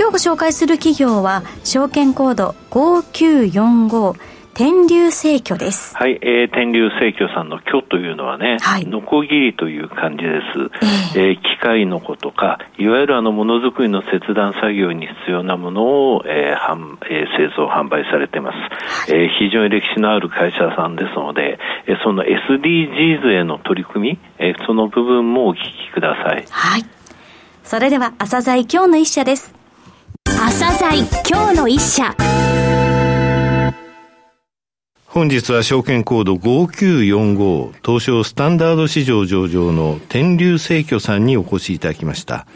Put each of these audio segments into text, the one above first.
今日ご紹介する企業は証券コード5945天竜生協です。はい、えー、天竜生協さんの虚というのはね、はい、ノコギリという漢字です。えー、えー、機械の子とか、いわゆるあのものづくりの切断作業に必要なものを、えー販えー、製造販売されています、はい、えー。非常に歴史のある会社さんですので、えー、その SDGs への取り組み、えー、その部分もお聞きください。はい。それでは朝鮮今日の一社です。朝鮮今日の一社。本日は証券コード5945東証スタンダード市場上場の天竜生協さんにお越しいただきました。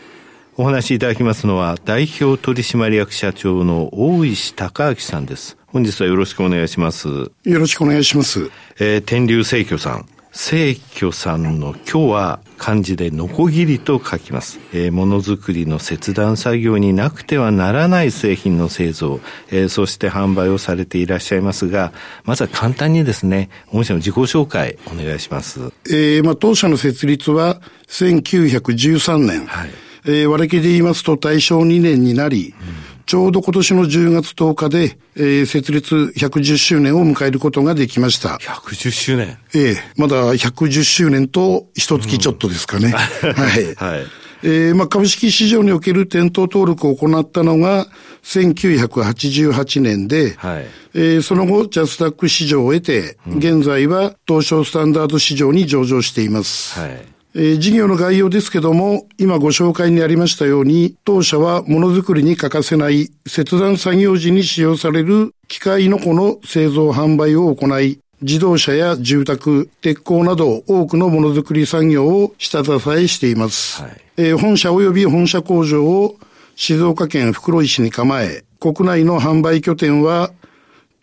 お話しいただきますのは代表取締役社長の大石隆明さんです。本日はよろしくお願いします。よろしくお願いします。えー、天竜生協さん。聖居さんの今日は漢字でノコギリと書きます。えー、ものづくりの切断作業になくてはならない製品の製造、えー、そして販売をされていらっしゃいますが、まずは簡単にですね、御社の自己紹介お願いします。えー、まあ当社の設立は1913年、はい、えー、割りで言いますと大正2年になり、うんちょうど今年の10月10日で、えー、設立110周年を迎えることができました。110周年？ええまだ110周年と一月ちょっとですかね。うん、はい。はい。えー、まあ、株式市場における店頭登録を行ったのが1988年で、はい、えー、その後、ジャスタック市場を得て、うん、現在は東証スタンダード市場に上場しています。はいえー、事業の概要ですけども、今ご紹介にありましたように、当社はものづくりに欠かせない切断作業時に使用される機械のこの製造販売を行い、自動車や住宅、鉄鋼など多くのものづくり産業を下支えしています。はい、えー、本社及び本社工場を静岡県袋井市に構え、国内の販売拠点は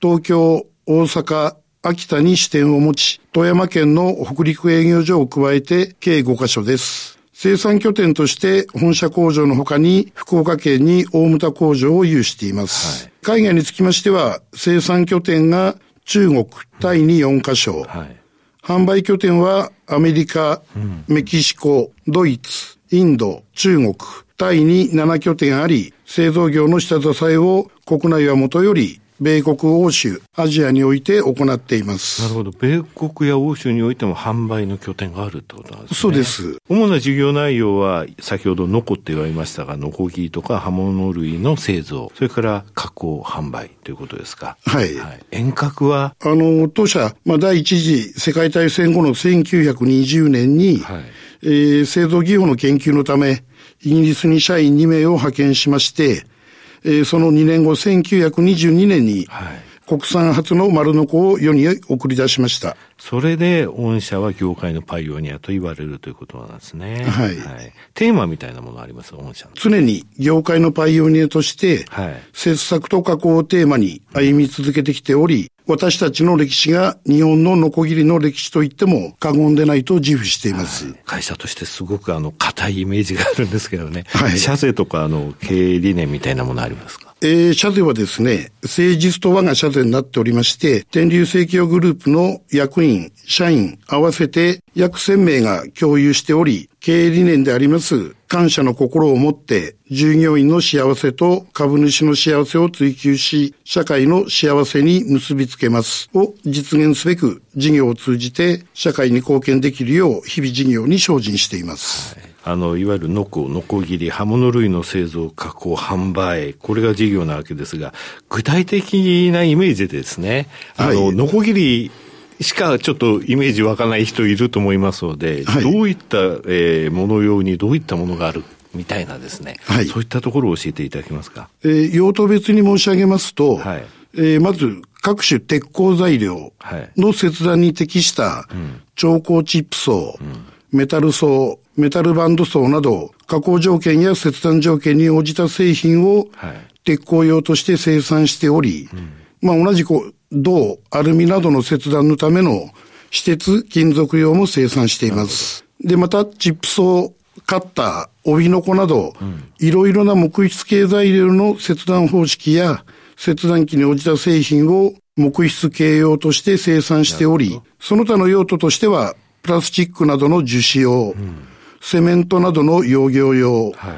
東京、大阪、秋田に支店を持ち、富山県の北陸営業所を加えて計5カ所です。生産拠点として本社工場の他に福岡県に大牟田工場を有しています。はい、海外につきましては生産拠点が中国、タイに4カ所、はい、販売拠点はアメリカ、メキシコ、ドイツ、インド、中国、タイに7拠点あり、製造業の下支えを国内はもとより米国、欧州、アジアにおいて行っています。なるほど。米国や欧州においても販売の拠点があるってことなんですね。そうです。主な事業内容は、先ほどノコって言われましたが、ノコギリとか刃物類の製造、それから加工、販売ということですか。はい。はい、遠隔は？あの、当社、まあ、第一次世界大戦後の1920年に、はい、えー、製造技法の研究のため、イギリスに社員2名を派遣しまして、えー、その2年後、1922年に、国産初の丸の子を世に送り出しました。それで、御社は業界のパイオニアと言われるということなんですね。はい。はい、テーマみたいなものあります御社常に業界のパイオニアとして、はい、切削と加工をテーマに歩み続けてきており、私たちの歴史が日本のノコギリの歴史と言っても過言でないと自負しています。はい、会社としてすごくあの、硬いイメージがあるんですけどね。はい。社税とかあの、経営理念みたいなものありますか？えー、社税はですね、誠実と我が社税になっておりまして、天竜正規グループの役員、社員、合わせて約1000名が共有しており、経営理念であります感謝の心を持って従業員の幸せと株主の幸せを追求し、社会の幸せに結びつけますを実現すべく事業を通じて社会に貢献できるよう日々事業に精進しています。はいあの、いわゆるノコ、ノコギリ、刃物類の製造、加工、販売、これが事業なわけですが、具体的なイメージでですね、あの、はい、ノコギリしかちょっとイメージ湧かない人いると思いますので、はい、どういった、えー、もの用にどういったものがあるみたいなですね、はい、そういったところを教えていただけますか？えー、用途別に申し上げますと、はい、えー、まず各種鉄鋼材料の切断に適した超高チップ層、うん、メタル層、メタルバンド層など、加工条件や切断条件に応じた製品を鉄鋼用として生産しており、うん、まあ同じく銅、アルミなどの切断のための私鉄金属用も生産しています。で、また、チップ層、カッター、帯の子など、いろいろな木質系材料の切断方式や切断機に応じた製品を木質系用として生産しており、その他の用途としては、プラスチックなどの樹脂用、うん、セメントなどの養業用、は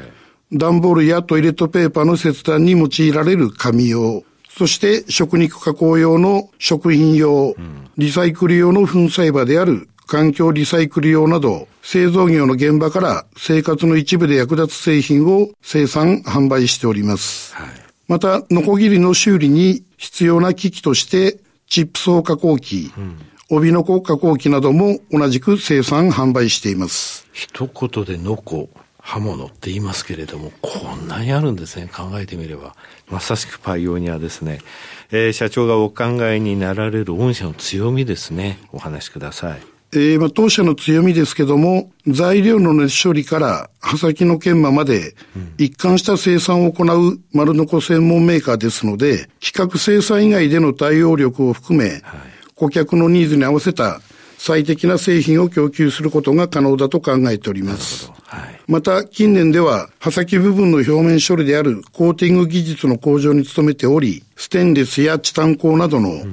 い、段ボールやトイレットペーパーの切断に用いられる紙用、そして食肉加工用の食品用、うん、リサイクル用の粉砕場である環境リサイクル用など、製造業の現場から生活の一部で役立つ製品を生産、販売しております。はい、また、ノコギリの修理に必要な機器として、チップ層加工機、うん帯の子加工機なども同じく生産販売しています。一言でノコ、刃物って言いますけれども、こんなにあるんですね、考えてみれば。まさしくパイオニアですね。えー、社長がお考えになられる御社の強みですね。お話しください。えー、まあ、当社の強みですけども、材料の熱処理から刃先の研磨まで、一貫した生産を行う丸のこ専門メーカーですので、企画生産以外での対応力を含め、はい、顧客のニーズに合わせた最適な製品を供給することが可能だと考えております。はい、また、近年では、刃先部分の表面処理であるコーティング技術の向上に努めており、ステンレスやチタン鋼などの、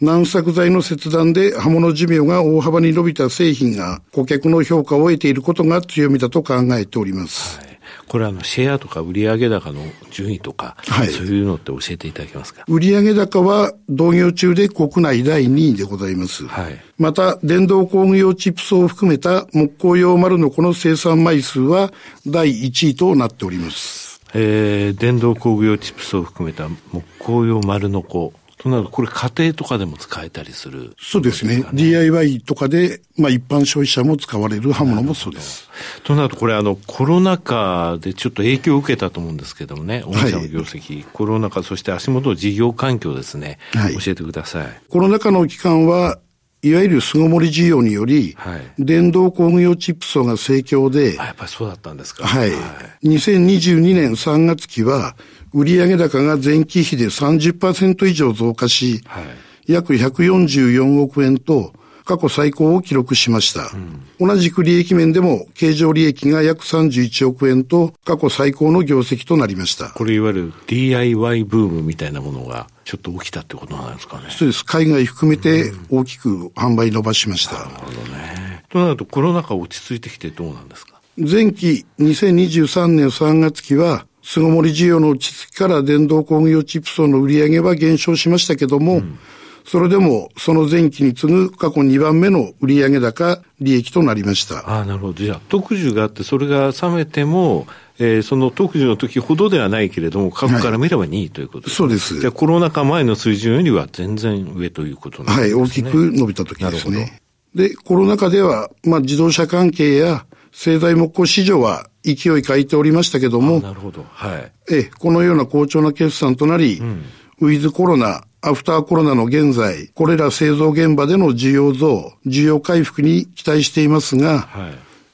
軟削材の切断で刃物寿命が大幅に伸びた製品が顧客の評価を得ていることが強みだと考えております。はいこれあの、シェアとか売上高の順位とか、はい、そういうのって教えていただけますか？売上高は同業中で国内第2位でございます。はい。また、電動工具用チップスを含めた木工用丸のこの生産枚数は第1位となっております。えー、電動工具用チップスを含めた木工用丸のこ。となると、これ家庭とかでも使えたりする、そうですね。DIY とかで、まあ一般消費者も使われる刃物もそうです。となると、これあの、コロナ禍でちょっと影響を受けたと思うんですけどもね、御社の業績、はい、コロナ禍、そして足元の事業環境ですね、はい、教えてください。コロナ禍の期間は、いわゆる巣ごもり需要により、はい、電動工具用チップ層が盛況で、やっぱりそうだったんですか。はい。はい、2022年3月期は、売上高が前期比で30%以上増加し、はい、約144億円と過去最高を記録しました。うん、同じく利益面でも経常利益が約31億円と過去最高の業績となりました。これいわゆる DIY ブームみたいなものがちょっと起きたってことなんですかね。そうです。海外含めて大きく販売伸ばしました。なるほどね。となるとコロナ禍落ち着いてきてどうなんですか？前期2023年3月期は巣ごもり需要の落ち着きから電動工業チップ層の売り上げは減少しましたけども、うん、それでもその前期に次ぐ過去2番目の売上高、利益となりました。ああ、なるほど。じゃあ、特需があって、それが冷めても、えー、その特需の時ほどではないけれども、過去から見れば2位ということです、ねはい、そうです。じゃあ、コロナ禍前の水準よりは全然上ということなんですね。はい、大きく伸びた時ですね。で、コロナ禍では、まあ、自動車関係や製材木工市場は勢い欠いておりましたけども、なるほど。はい。え、このような好調な決算となり、うん、ウィズコロナ、アフターコロナの現在、これら製造現場での需要増、需要回復に期待していますが、は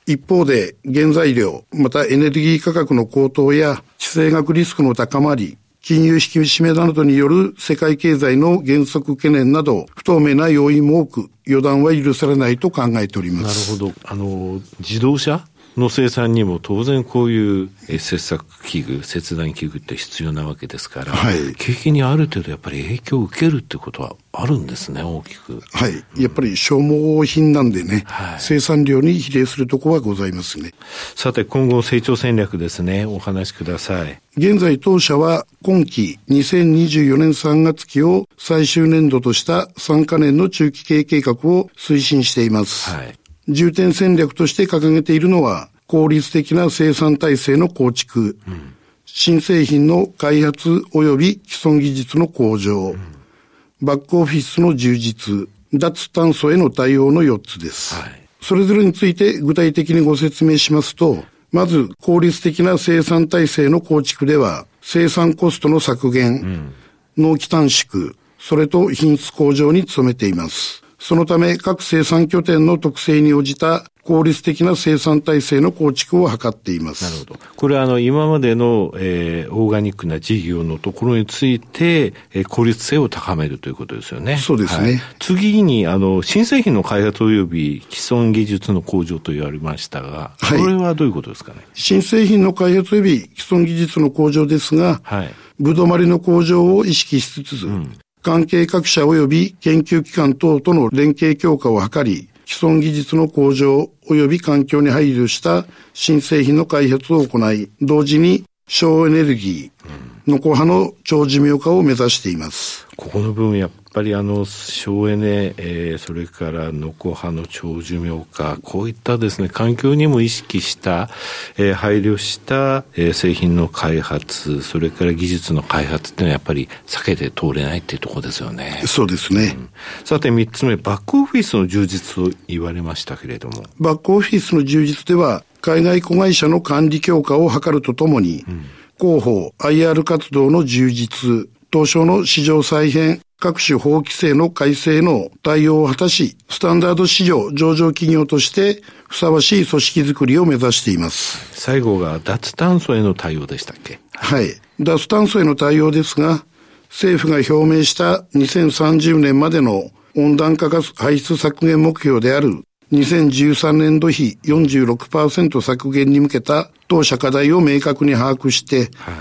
い、一方で原材料、またエネルギー価格の高騰や地政学リスクの高まり、金融引き締めなどによる世界経済の減速懸念など、不透明な要因も多く、予断は許されないと考えております。なるほど。あの、自動車の生産にも当然こういう切削器具、切断器具って必要なわけですから、はい、景気にある程度やっぱり影響を受けるってことはあるんですね、大きく。はい。やっぱり消耗品なんでね、はい、生産量に比例するところはございますね。さて、今後成長戦略ですね、お話しください。現在当社は今期2024年3月期を最終年度とした3カ年の中期経営計画を推進しています。はい重点戦略として掲げているのは、効率的な生産体制の構築、うん、新製品の開発及び既存技術の向上、うん、バックオフィスの充実、脱炭素への対応の4つです。はい、それぞれについて具体的にご説明しますと、まず効率的な生産体制の構築では、生産コストの削減、うん、納期短縮、それと品質向上に努めています。そのため各生産拠点の特性に応じた効率的な生産体制の構築を図っています。なるほど。これはあの今までの、えー、オーガニックな事業のところについて、えー、効率性を高めるということですよね。そうですね。はい、次にあの新製品の開発及び既存技術の向上と言われましたが、はい、これはどういうことですかね？新製品の開発及び既存技術の向上ですが、はい、ぶどまりの向上を意識しつつ、うん、関係各社及び研究機関等との連携強化を図り、既存技術の向上及び環境に配慮した新製品の開発を行い、同時に省エネルギー、のコハの長寿命化を目指しています。ここの分野ぱりあの省エネ、えー、それからノコハの長寿命化こういったですね環境にも意識した、えー、配慮した、えー、製品の開発それから技術の開発っていうのはやっぱり避けて通れないっていうところですよね。そうですね、うん、さて三つ目バックオフィスの充実を言われましたけれども。バックオフィスの充実では海外子会社の管理強化を図るとともに、うん。広報、IR 活動の充実、東証の市場再編、各種法規制の改正の対応を果たし、スタンダード市場上場企業としてふさわしい組織づくりを目指しています。最後が脱炭素への対応でしたっけ？はい。脱炭素への対応ですが、政府が表明した2030年までの温暖化ガス排出削減目標である2013年度比46%削減に向けた当社課題を明確に把握して、はい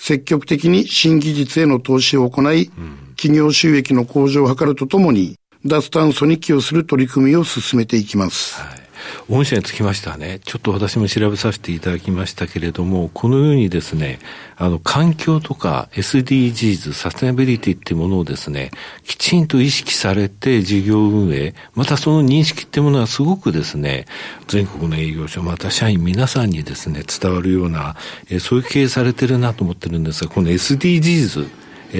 積極的に新技術への投資を行い、企業収益の向上を図るとともに、脱炭素に寄与する取り組みを進めていきます。はい御社につきましてはね、ちょっと私も調べさせていただきましたけれども、このようにですね、あの、環境とか SDGs、サステナビリティっていうものをですね、きちんと意識されて事業運営、またその認識っていうものはすごくですね、全国の営業所、また社員皆さんにですね、伝わるような、えそういう経営されてるなと思ってるんですが、この SDGs、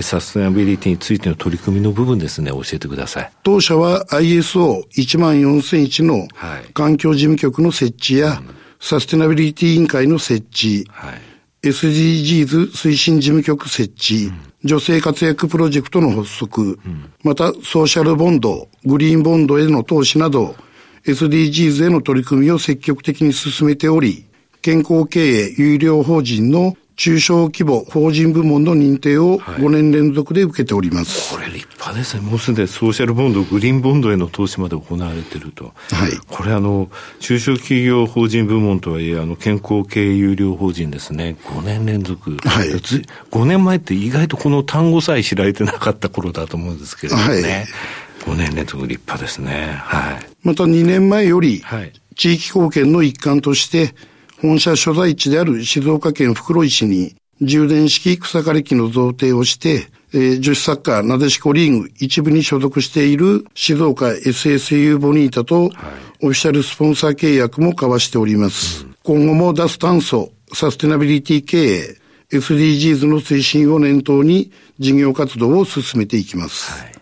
サステナビリティについての取り組みの部分ですね、教えてください。当社は ISO1 万4001の環境事務局の設置や、サステナビリティ委員会の設置、はい、SDGs 推進事務局設置、うん、女性活躍プロジェクトの発足、うん、またソーシャルボンド、グリーンボンドへの投資など、SDGs への取り組みを積極的に進めており、健康経営有料法人の中小規模法人部門の認定を5年連続で受けております。はい、これ立派ですね。もうすでにソーシャルボンド、グリーンボンドへの投資まで行われていると。はい。これあの、中小企業法人部門とはいえ、あの、健康経営有料法人ですね。5年連続。はい。5年前って意外とこの単語さえ知られてなかった頃だと思うんですけれどもね。はい。5年連続立派ですね。はい。また2年前より、はい、地域貢献の一環として、本社所在地である静岡県袋井市に充電式草刈り機の贈呈をして、えー、女子サッカーなでしこリーグ一部に所属している静岡 SSU ボニータと、オフィシャルスポンサー契約も交わしております。うん、今後も脱炭素、サステナビリティ経営、SDGs の推進を念頭に事業活動を進めていきます。はい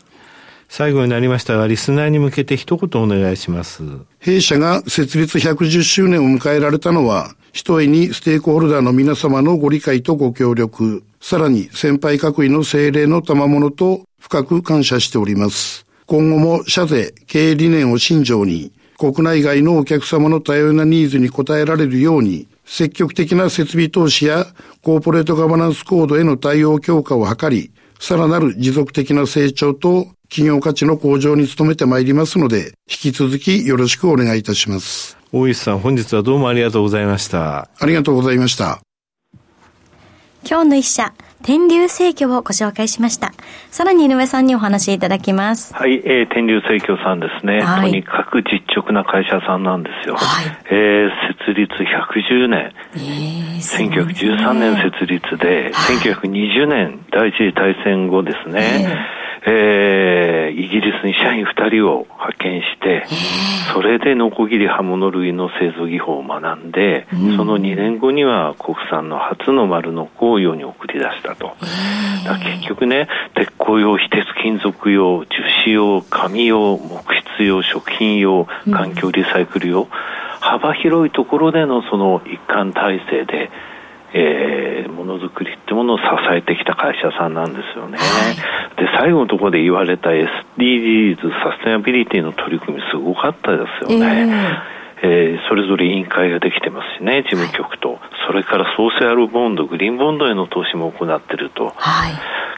最後になりましたが、リスナーに向けて一言お願いします。弊社が設立110周年を迎えられたのは、ひとえにステークホルダーの皆様のご理解とご協力、さらに先輩各位の精霊の賜物と深く感謝しております。今後も社税、経営理念を信条に、国内外のお客様の多様なニーズに応えられるように、積極的な設備投資やコーポレートガバナンスコードへの対応強化を図り、さらなる持続的な成長と企業価値の向上に努めてまいりますので、引き続きよろしくお願いいたします。大石さん、本日はどうもありがとうございました。ありがとうございました。今日の一社、天竜生協をご紹介しました。さらに井上さんにお話しいただきます。はい、えー、天竜生協さんですね、はい、とにかく実直な会社さんなんですよ。はい、えー、設立110年、えー、1913年設立で、はい、1920年第一次大戦後ですね、えーえー、イギリスに社員2人を派遣して、それでノコギリ刃物類の製造技法を学んで、うん、その2年後には国産の初の丸ノコを世に送り出したと。結局ね、鉄鋼用、非鉄金属用、樹脂用、紙用、木質用、食品用、環境リサイクル用、うん、幅広いところでのその一貫体制で、えー、ものづくりってものを支えてきた会社さんなんですよね。はい、で、最後のところで言われた SDGs、サステナビリティの取り組みすごかったですよね。えーえー、それぞれ委員会ができてますしね、事務局と、はい、それからソーシャルボンド、グリーンボンドへの投資も行っていると、はい、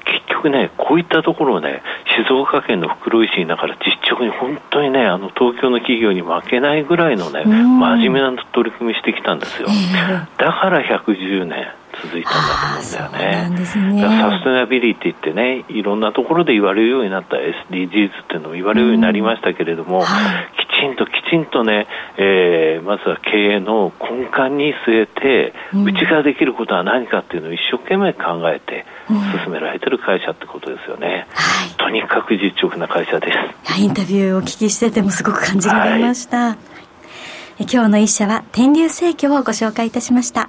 結局ね、こういったところをね、静岡県の袋井市だから実直に本当にね、あの東京の企業に負けないぐらいのね、真面目な取り組みしてきたんですよ。だから110年。続いたんだと思うんだよね。ねサステナビリティってね、いろんなところで言われるようになった SDGs っていうのを言われるようになりましたけれども、はい、きちんときちんとね、えー、まずは経営の根幹に据えて、うちができることは何かっていうのを一生懸命考えて進められてる会社ってことですよね。うん、とにかく実直な会社です。インタビューをお聞きしててもすごく感じられました。はい、今日の一社は天竜生協をご紹介いたしました。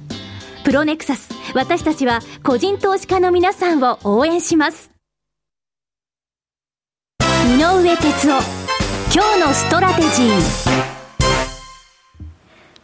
プロネクサス。私たちは個人投資家の皆さんを応援します。井上哲夫。今日のストラテジー。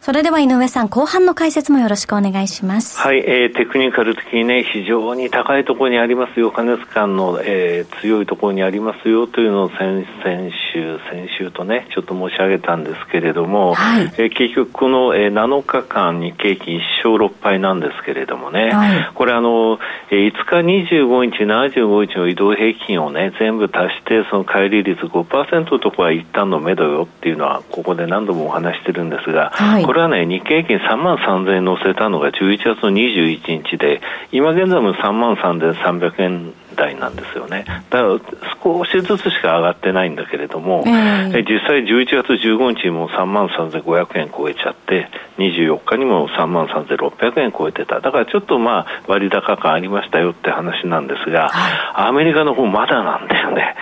それでは井上さん、後半の解説もよろしくお願いします。はい、えー、テクニカル的にね、非常に高いところにありますよ、加熱感の、えー、強いところにありますよというのを先々週、先週とね、ちょっと申し上げたんですけれども、はい、えー、結局この、えー、7日間日経金1勝6敗なんですけれどもね、はい、これあの、えー、5日25日、75日の移動平均をね、全部足して、その乖離率5%とこは一旦の目処よっていうのは、ここで何度もお話してるんですが、はい、これはね、日経平均3万3000円乗せたのが11月の21日で、今現在も3万3300円台なんですよね。だから少しずつしか上がってないんだけれども、えー、実際11月15日にも3万3500円超えちゃって、24日にも3万3600円超えてた。だからちょっとまあ割高感ありましたよって話なんですが、アメリカの方まだなんだよね。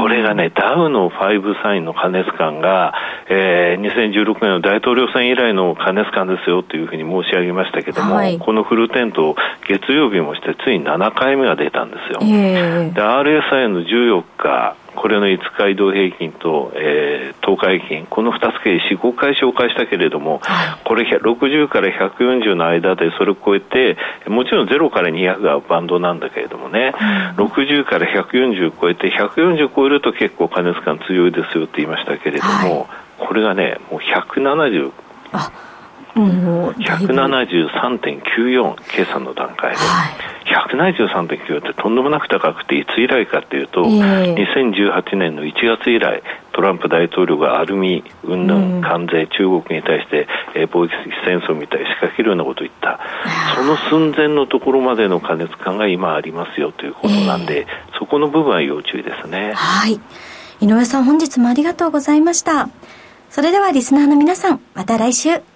これがね、ダウの5サインの過熱感が、えー、2016年の大統領選以来の過熱感ですよというふうに申し上げましたけども、はい、このフルテント月曜日もしてついに7回目が出たんですよ。えー、で、RSI の14日、これの5日移動平均と、えー、10日平均、この2つ計4、5回紹介したけれども、これ60から140の間でそれを超えて、もちろん0から200がバンドなんだけれどもね、うん、60から140超えて、140超えると結構加熱感強いですよって言いましたけれども、はい、これがね、もう170。あ173.94計算の段階で、はい、173.94ってとんでもなく高くていつ以来かというと、えー、2018年の1月以来トランプ大統領がアルミ、云々、関税、中国に対して、えー、貿易戦争みたいに仕掛けるようなことを言った、その寸前のところまでの加熱感が今ありますよということなんで、えー、そこの部分は要注意ですね。はい。井上さん本日もありがとうございました。それではリスナーの皆さん、また来週。